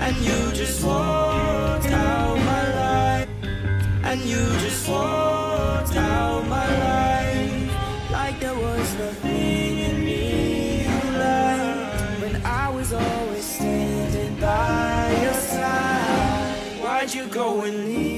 and you just walked out my life, and you just walked out my life like there was nothing in me you liked when I was always standing by your side. Why'd you go and leave?